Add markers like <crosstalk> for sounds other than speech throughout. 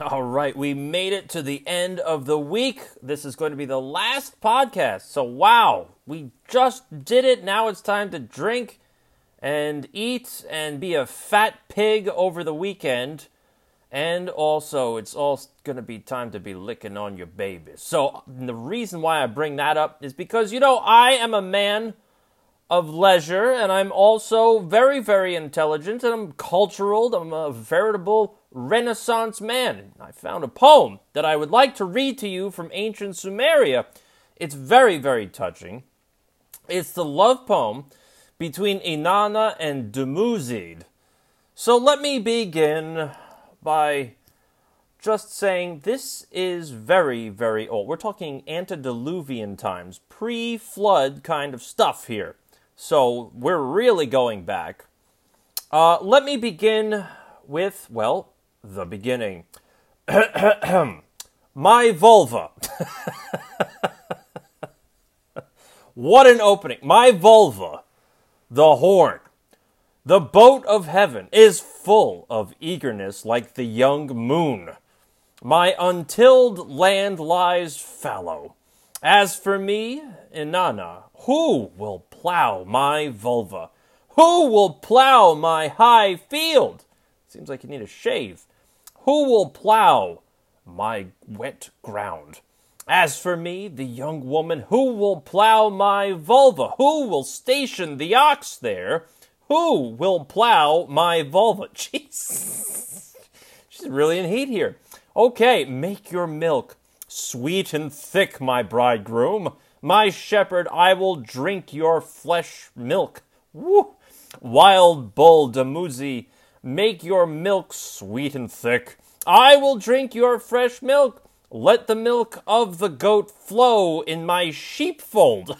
All right, we made it to the end of the week. This is going to be the last podcast. So, wow, we just did it. Now it's time to drink and eat and be a fat pig over the weekend. And also, it's all going to be time to be licking on your babies. So, the reason why I bring that up is because, you know, I am a man of leisure and I'm also very, very intelligent and I'm cultural. I'm a veritable Renaissance man. I found a poem that I would like to read to you from ancient Sumeria. It's very, very touching. It's the love poem between Inanna and Dumuzid. So let me begin by just saying this is very, very old. We're talking antediluvian times, pre flood kind of stuff here. So we're really going back. Uh, let me begin with, well, the beginning. <clears throat> My vulva. <laughs> what an opening. My vulva, the horn, the boat of heaven, is full of eagerness like the young moon. My untilled land lies fallow. As for me, Inanna, who will plow my vulva? Who will plow my high field? Seems like you need a shave. Who will plow my wet ground? As for me, the young woman, who will plow my vulva? Who will station the ox there? Who will plow my vulva? <laughs> Jeez. She's really in heat here. Okay, make your milk sweet and thick, my bridegroom. My shepherd, I will drink your flesh milk. Woo! Wild bull Dumuzid, Make your milk sweet and thick. I will drink your fresh milk. Let the milk of the goat flow in my sheepfold.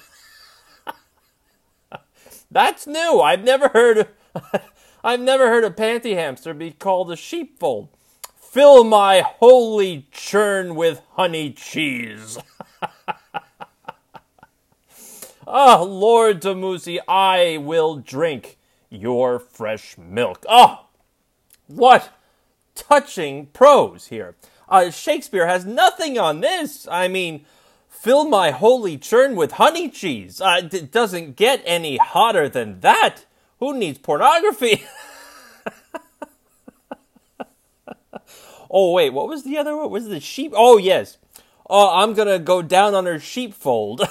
<laughs> That's new. I've never heard <laughs> I've never heard a panty hamster be called a sheepfold. Fill my holy churn with honey cheese. <laughs> Ah, oh, Lord Dumuzid, I will drink your fresh milk. Oh, what touching prose here. Uh, Shakespeare has nothing on this. I mean, fill my holy churn with honey cheese. Uh, it doesn't get any hotter than that. Who needs pornography? <laughs> oh wait, what was the other one? Was the sheep? Oh yes. Oh, I'm gonna go down on her sheepfold. <laughs>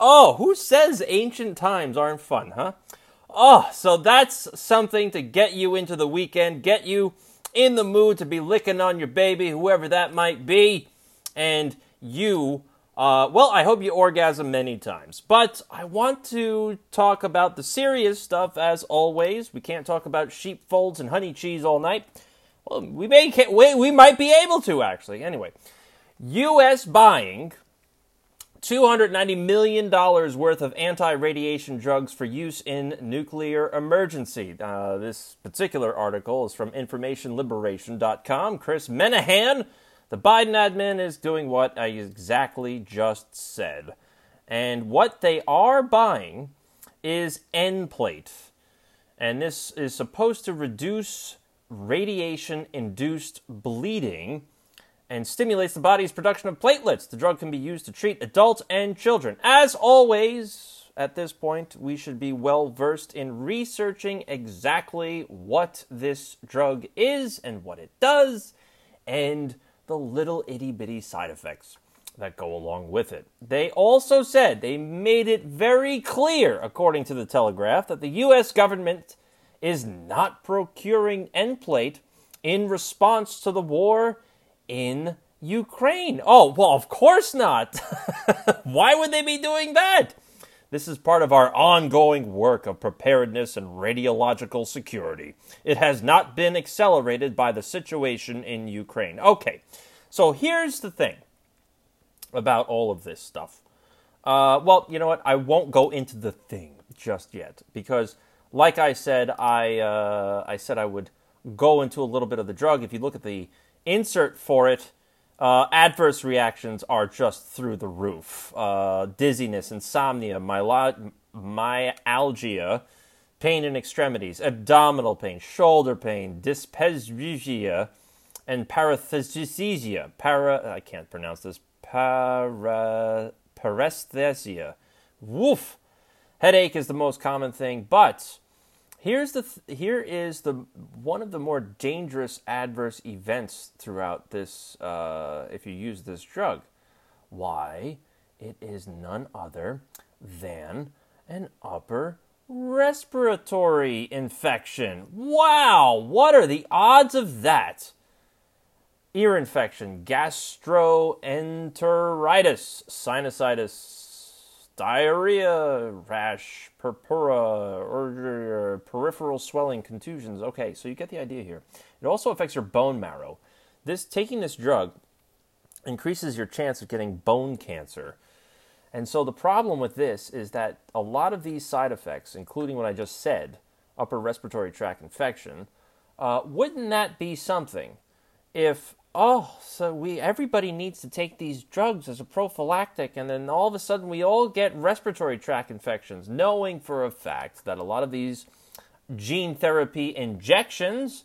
oh, who says ancient times aren't fun, huh? Oh, so that's something to get you into the weekend, get you in the mood to be licking on your baby, whoever that might be, and you. Uh, well, I hope you orgasm many times. But I want to talk about the serious stuff as always. We can't talk about sheepfolds and honey cheese all night. Well, we may we, we might be able to actually. Anyway, U.S. buying $290 million worth of anti radiation drugs for use in nuclear emergency. Uh, this particular article is from InformationLiberation.com. Chris Menahan, the Biden admin, is doing what I exactly just said. And what they are buying is Nplate. And this is supposed to reduce radiation induced bleeding and stimulates the body's production of platelets. The drug can be used to treat adults and children. As always, at this point, we should be well versed in researching exactly what this drug is and what it does, and the little itty bitty side effects that go along with it. They also said, they made it very clear, according to the Telegraph, that the U.S. government is not procuring Nplate in response to the war in Ukraine. Oh, well, of course not. <laughs> Why would they be doing that? This is part of our ongoing work of preparedness and radiological security. It has not been accelerated by the situation in Ukraine. Okay, so here's the thing about all of this stuff. Uh, well, you know what? I won't go into the thing just yet because, like I said, I uh, I said I would go into a little bit of the drug. If you look at the insert for it, uh, adverse reactions are just through the roof. Uh, dizziness, insomnia, myalgia, pain in extremities, abdominal pain, shoulder pain, dyspepsia, and paresthesia. Para, I can't pronounce this. Para, paresthesia. Woof. Headache is the most common thing, but here's the th- here is the one of the more dangerous adverse events throughout this uh, if you use this drug. Why? It is none other than an upper respiratory infection. Wow, what are the odds of that? Ear infection, gastroenteritis, sinusitis, diarrhea, rash, purpura, or peripheral swelling, contusions. Okay, so you get the idea here. It also affects your bone marrow. This taking this drug increases your chance of getting bone cancer. And so the problem with this is that a lot of these side effects, including what I just said, upper respiratory tract infection, uh, wouldn't that be something if oh so we everybody needs to take these drugs as a prophylactic and then all of a sudden we all get respiratory tract infections knowing for a fact that a lot of these gene therapy injections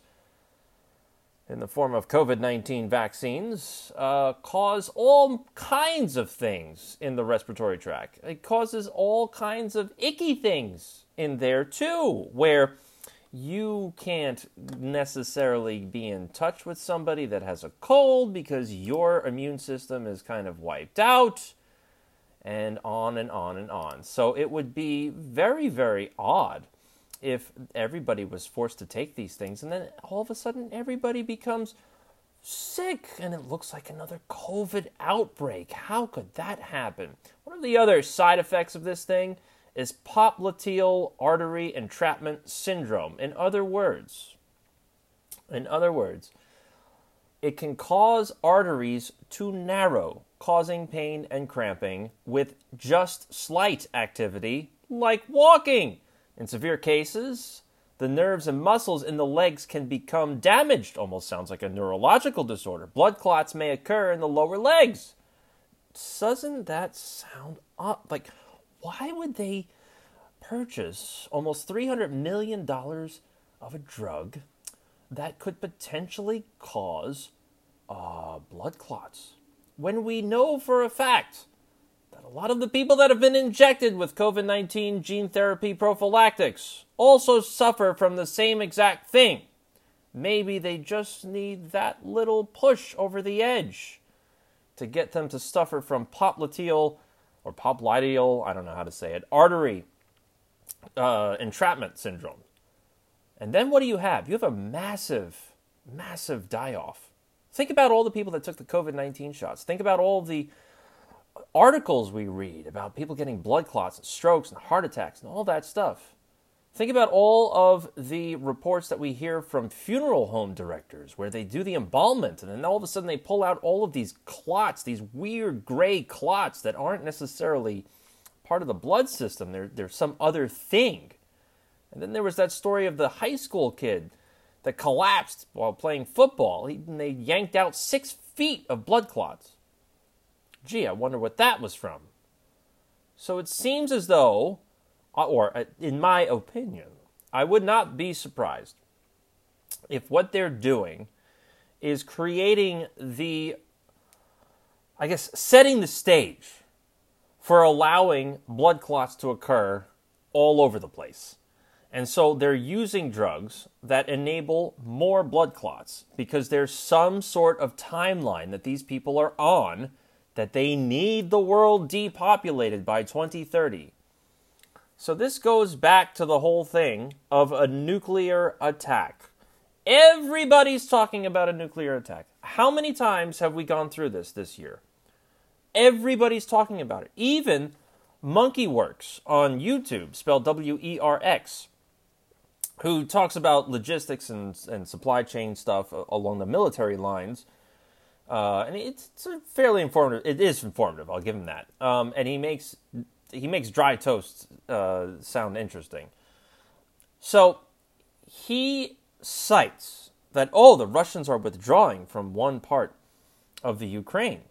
in the form of COVID 19 vaccines uh, cause all kinds of things in the respiratory tract. It causes all kinds of icky things in there too, where you can't necessarily be in touch with somebody that has a cold because your immune system is kind of wiped out, and on and on and on. So it would be very, very odd if everybody was forced to take these things and then all of a sudden everybody becomes sick and it looks like another COVID outbreak. How could that happen? What are the other side effects of this thing is popliteal artery entrapment syndrome. In other words, in other words, it can cause arteries to narrow, causing pain and cramping with just slight activity like walking. In severe cases, the nerves and muscles in the legs can become damaged. Almost sounds like a neurological disorder. Blood clots may occur in the lower legs. Doesn't that sound up? Like, why would they purchase almost $300 million of a drug that could potentially cause uh, blood clots? When we know for a fact that a lot of the people that have been injected with COVID 19 gene therapy prophylactics also suffer from the same exact thing. Maybe they just need that little push over the edge to get them to suffer from popliteal or popliteal, I don't know how to say it, artery uh, entrapment syndrome. And then what do you have? You have a massive, massive die off. Think about all the people that took the COVID 19 shots. Think about all the articles we read about people getting blood clots and strokes and heart attacks and all that stuff. Think about all of the reports that we hear from funeral home directors where they do the embalmment and then all of a sudden they pull out all of these clots, these weird gray clots that aren't necessarily part of the blood system. They're, they're some other thing. And then there was that story of the high school kid that collapsed while playing football. He, and they yanked out six feet of blood clots. Gee, I wonder what that was from. So it seems as though, or uh, in my opinion, I would not be surprised if what they're doing is creating the, I guess, setting the stage for allowing blood clots to occur all over the place. And so they're using drugs that enable more blood clots because there's some sort of timeline that these people are on that they need the world depopulated by 2030. So this goes back to the whole thing of a nuclear attack. Everybody's talking about a nuclear attack. How many times have we gone through this this year? Everybody's talking about it. Even Monkey Werx on YouTube, spelled W E R X, who talks about logistics and, and supply chain stuff along the military lines uh, and it's, it's fairly informative. It is informative. I'll give him that. Um, and he makes he makes dry toast uh, sound interesting. So he cites that oh, the Russians are withdrawing from one part of the Ukraine.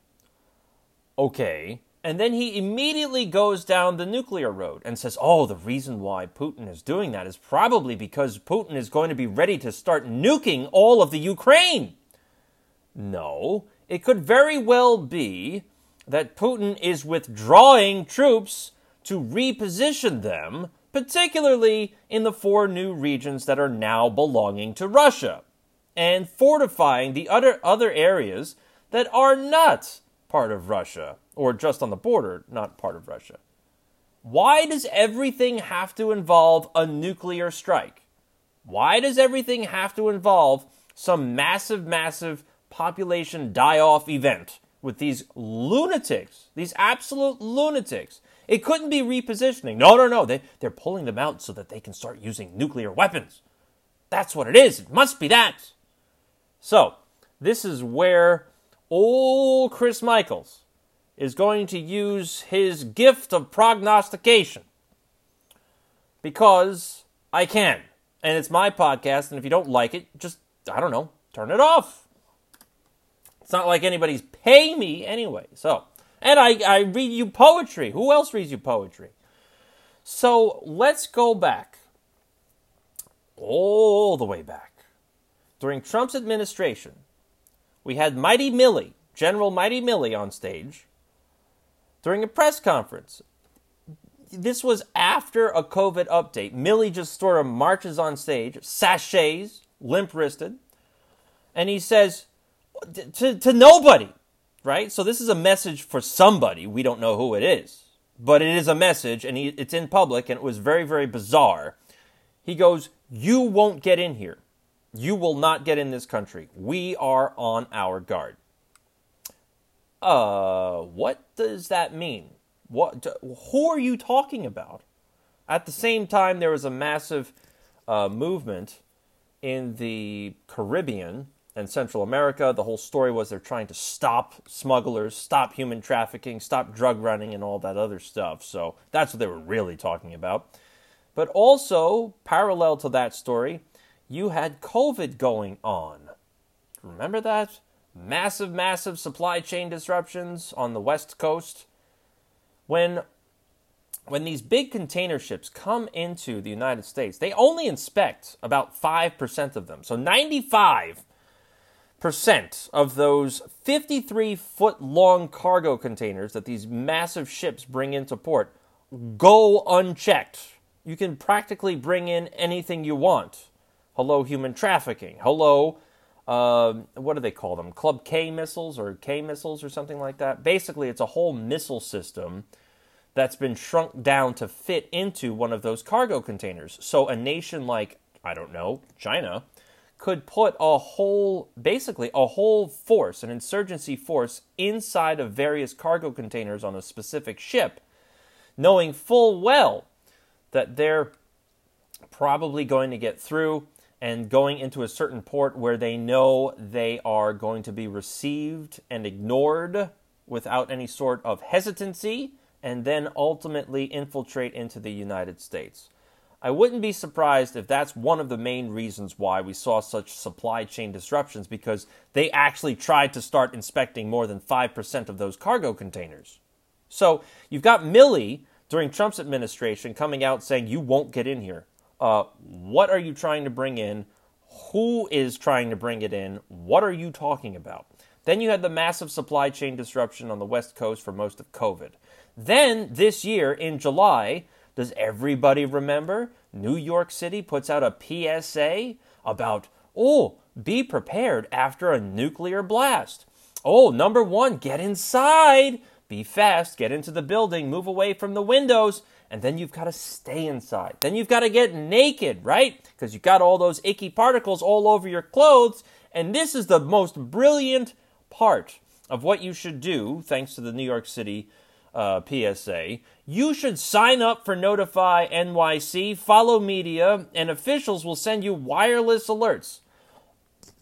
Okay, And then he immediately goes down the nuclear road and says, oh, the reason why Putin is doing that is probably because Putin is going to be ready to start nuking all of the Ukraine. No, it could very well be that Putin is withdrawing troops to reposition them, particularly in the four new regions that are now belonging to Russia, and fortifying the other, other areas that are not part of Russia, or just on the border, not part of Russia. Why does everything have to involve a nuclear strike? Why does everything have to involve some massive, massive population die off event with these lunatics, these absolute lunatics? It couldn't be repositioning. No, no, no. They, they're pulling them out so that they can start using nuclear weapons. That's what it is. It must be that. So, this is where old Chris Michaels is going to use his gift of prognostication because I can. And it's my podcast, and if you don't like it, just, I don't know, turn it off. It's not like anybody's paying me anyway. So, and I, I read you poetry. Who else reads you poetry? So let's go back, all the way back. During Trump's administration, we had Mighty Milley, General Mighty Milley, on stage during a press conference. This was after a COVID update. Milley just sort of marches on stage, sashays, limp wristed, and he says to, to nobody, right? So this is a message for somebody. We don't know who it is, but it is a message, and he, it's in public, and it was very, very bizarre. He goes, You won't get in here. You will not get in this country. We are on our guard. Uh, what does that mean? What? Who are you talking about? At the same time, there was a massive uh, movement in the Caribbean and Central America. The whole story was they're trying to stop smugglers, stop human trafficking, stop drug running, and all that other stuff. So that's what they were really talking about. But also, parallel to that story, you had COVID going on. Remember that? Massive, massive supply chain disruptions on the West Coast. When when these big container ships come into the United States, they only inspect about 5% of them. So 95 percent of those 53 foot long cargo containers that these massive ships bring into port go unchecked. You can practically bring in anything you want. Hello, human trafficking. Hello, uh, what do they call them? Club K missiles or K missiles or something like that. Basically, it's a whole missile system that's been shrunk down to fit into one of those cargo containers. So a nation like, I don't know, China, could put a whole, basically, a whole force, an insurgency force, inside of various cargo containers on a specific ship, knowing full well that they're probably going to get through and going into a certain port where they know they are going to be received and ignored without any sort of hesitancy, and then ultimately infiltrate into the United States. I wouldn't be surprised if that's one of the main reasons why we saw such supply chain disruptions because they actually tried to start inspecting more than 5% of those cargo containers. So you've got Milley during Trump's administration coming out saying, You won't get in here. Uh, what are you trying to bring in? Who is trying to bring it in? What are you talking about? Then you had the massive supply chain disruption on the West Coast for most of COVID. Then this year in July, does everybody remember? New York City puts out a PSA about, oh, be prepared after a nuclear blast. Oh, number one, get inside. Be fast, get into the building, move away from the windows, and then you've got to stay inside. Then you've got to get naked, right? Because you've got all those icky particles all over your clothes. And this is the most brilliant part of what you should do, thanks to the New York City uh, PSA, you should sign up for Notify NYC, follow media, and officials will send you wireless alerts.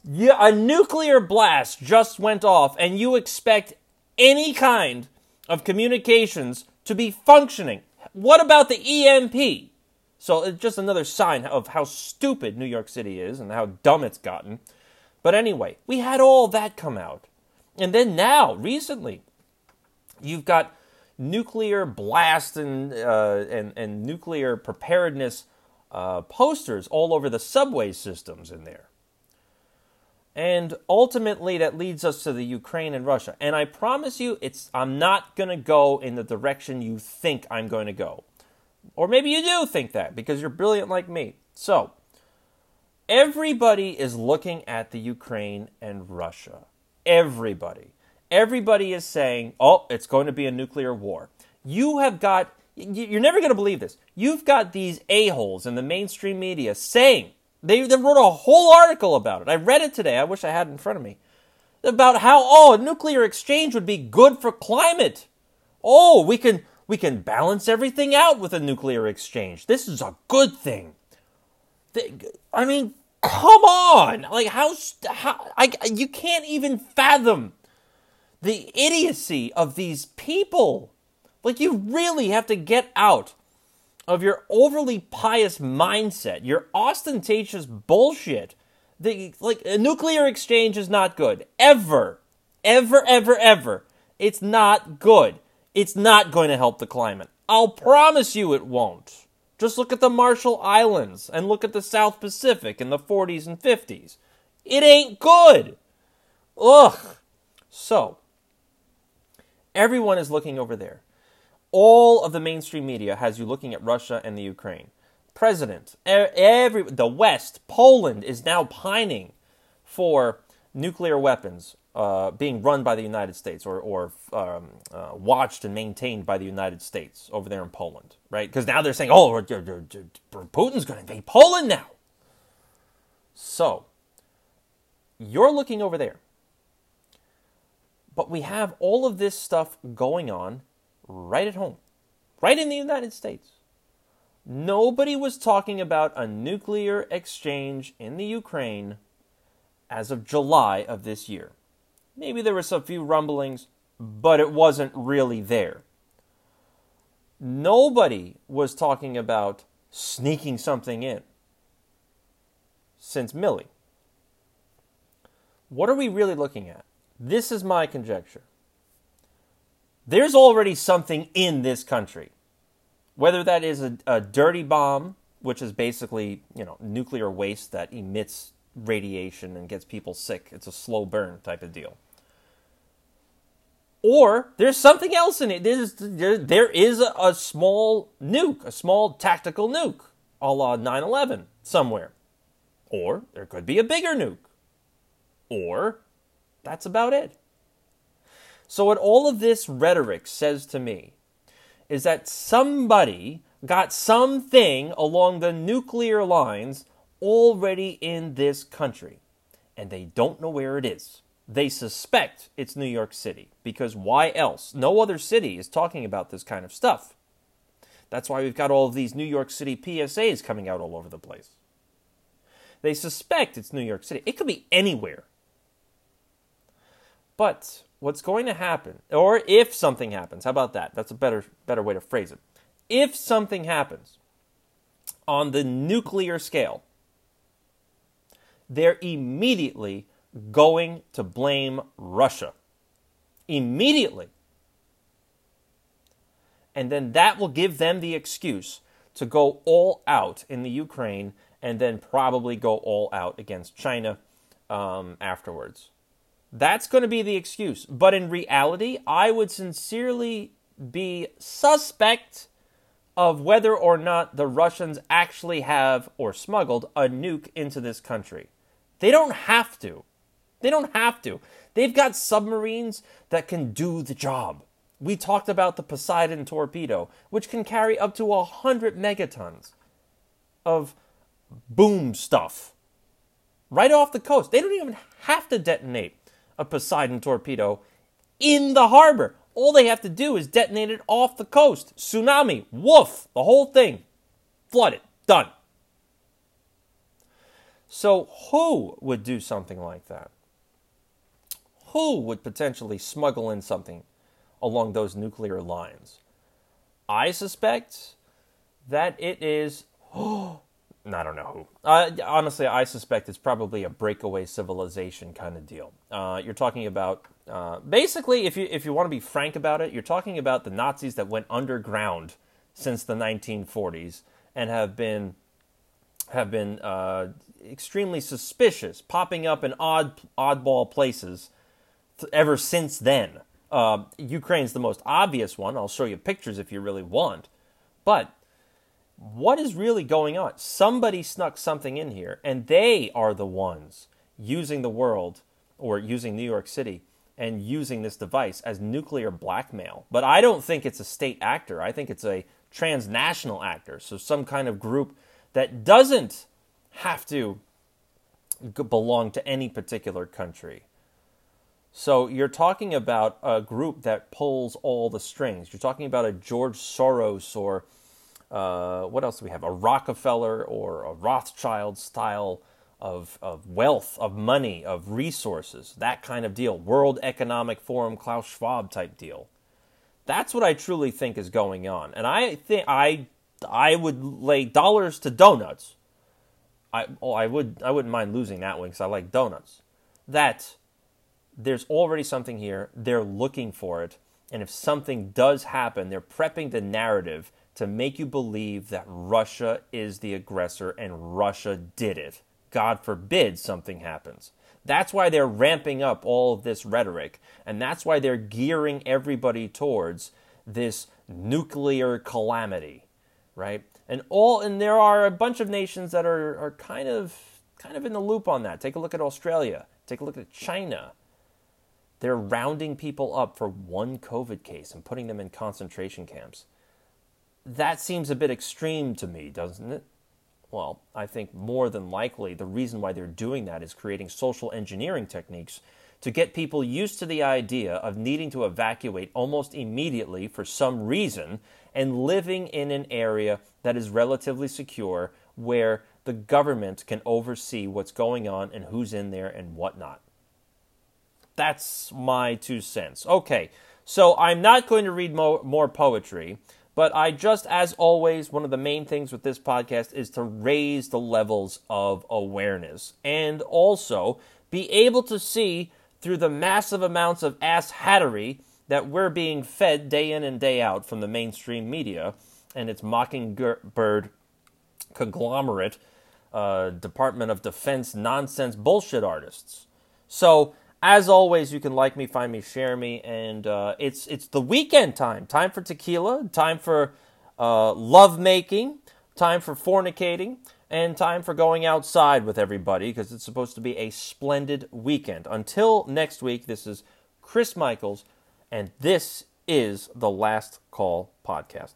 Yeah, a nuclear blast just went off, and you expect any kind of communications to be functioning. What about the EMP? So it's just another sign of how stupid New York City is and how dumb it's gotten. But anyway, we had all that come out. And then now, recently, you've got nuclear blast and uh, and, and nuclear preparedness uh, posters all over the subway systems in there. And ultimately, that leads us to the Ukraine and Russia. And I promise you, it's I'm not going to go in the direction you think I'm going to go, or maybe you do think that because you're brilliant like me. So everybody is looking at the Ukraine and Russia. Everybody. Everybody is saying, oh, it's going to be a nuclear war. You have got, you're never going to believe this. You've got these a-holes in the mainstream media saying, they, they wrote a whole article about it. I read it today. I wish I had it in front of me. About how, oh, a nuclear exchange would be good for climate. Oh, we can, we can balance everything out with a nuclear exchange. This is a good thing. I mean, come on! Like how, how I, you can't even fathom the idiocy of these people. Like, you really have to get out of your overly pious mindset, your ostentatious bullshit. The, like, a nuclear exchange is not good. Ever. Ever, ever, ever. It's not good. It's not going to help the climate. I'll promise you it won't. Just look at the Marshall Islands and look at the South Pacific in the 40s and 50s. It ain't good. Ugh. So, Everyone is looking over there. All of the mainstream media has you looking at Russia and the Ukraine. President, every the West, Poland is now pining for nuclear weapons uh, being run by the United States or, or um, uh, watched and maintained by the United States over there in Poland, right? Because now they're saying, oh, Putin's going to invade Poland now. So, you're looking over there. But we have all of this stuff going on right at home, right in the United States. Nobody was talking about a nuclear exchange in the Ukraine as of July of this year. Maybe there were some few rumblings, but it wasn't really there. Nobody was talking about sneaking something in since Milley. What are we really looking at? This is my conjecture. There's already something in this country. Whether that is a, a dirty bomb, which is basically, you know, nuclear waste that emits radiation and gets people sick. It's a slow burn type of deal. Or there's something else in it. There, there is a, a small nuke, a small tactical nuke, a la 9 11 somewhere. Or there could be a bigger nuke. Or that's about it. So, what all of this rhetoric says to me is that somebody got something along the nuclear lines already in this country, and they don't know where it is. They suspect it's New York City, because why else? No other city is talking about this kind of stuff. That's why we've got all of these New York City PSAs coming out all over the place. They suspect it's New York City. It could be anywhere. But what's going to happen, or if something happens, how about that? That's a better better way to phrase it. If something happens on the nuclear scale, they're immediately going to blame Russia. Immediately. And then that will give them the excuse to go all out in the Ukraine and then probably go all out against China um, afterwards. That's going to be the excuse. But in reality, I would sincerely be suspect of whether or not the Russians actually have or smuggled a nuke into this country. They don't have to. They don't have to. They've got submarines that can do the job. We talked about the Poseidon torpedo, which can carry up to 100 megatons of boom stuff right off the coast. They don't even have to detonate a Poseidon torpedo in the harbor. All they have to do is detonate it off the coast. Tsunami, woof, the whole thing. Flood it. Done. So, who would do something like that? Who would potentially smuggle in something along those nuclear lines? I suspect that it is <gasps> oh, I don't know who. Uh, honestly, I suspect it's probably a breakaway civilization kind of deal. Uh, you're talking about uh, basically, if you if you want to be frank about it, you're talking about the Nazis that went underground since the 1940s and have been have been uh, extremely suspicious, popping up in odd oddball places ever since then. Uh, Ukraine's the most obvious one. I'll show you pictures if you really want, but what is really going on? Somebody snuck something in here, and they are the ones using the world or using New York City and using this device as nuclear blackmail. But I don't think it's a state actor. I think it's a transnational actor. So some kind of group that doesn't have to belong to any particular country. So you're talking about a group that pulls all the strings. You're talking about a George Soros or uh, what else do we have? A Rockefeller or a Rothschild style of, of wealth, of money, of resources, that kind of deal. World Economic Forum, Klaus Schwab type deal. That's what I truly think is going on. And I think I I would lay dollars to donuts. I oh, I would I wouldn't mind losing that one because I like donuts. That there's already something here. They're looking for it, and if something does happen, they're prepping the narrative to make you believe that Russia is the aggressor and Russia did it. God forbid something happens. That's why they're ramping up all of this rhetoric, and that's why they're gearing everybody towards this nuclear calamity, right? And all and there are a bunch of nations that are, are kind of kind of in the loop on that. Take a look at Australia. Take a look at China. They're rounding people up for one COVID case and putting them in concentration camps that seems a bit extreme to me, doesn't it? Well, I think more than likely the reason why they're doing that is creating social engineering techniques to get people used to the idea of needing to evacuate almost immediately for some reason and living in an area that is relatively secure where the government can oversee what's going on and who's in there and whatnot. That's my two cents. Okay, so I'm not going to read mo- more poetry. But I just, as always, one of the main things with this podcast is to raise the levels of awareness and also be able to see through the massive amounts of ass hattery that we're being fed day in and day out from the mainstream media and its mockingbird conglomerate, uh, Department of Defense nonsense bullshit artists. So as always, you can like me, find me, share me, and uh, it's it's the weekend time. Time for tequila, time for uh, love making, time for fornicating, and time for going outside with everybody because it's supposed to be a splendid weekend. Until next week, this is Chris Michaels, and this is the Last Call podcast.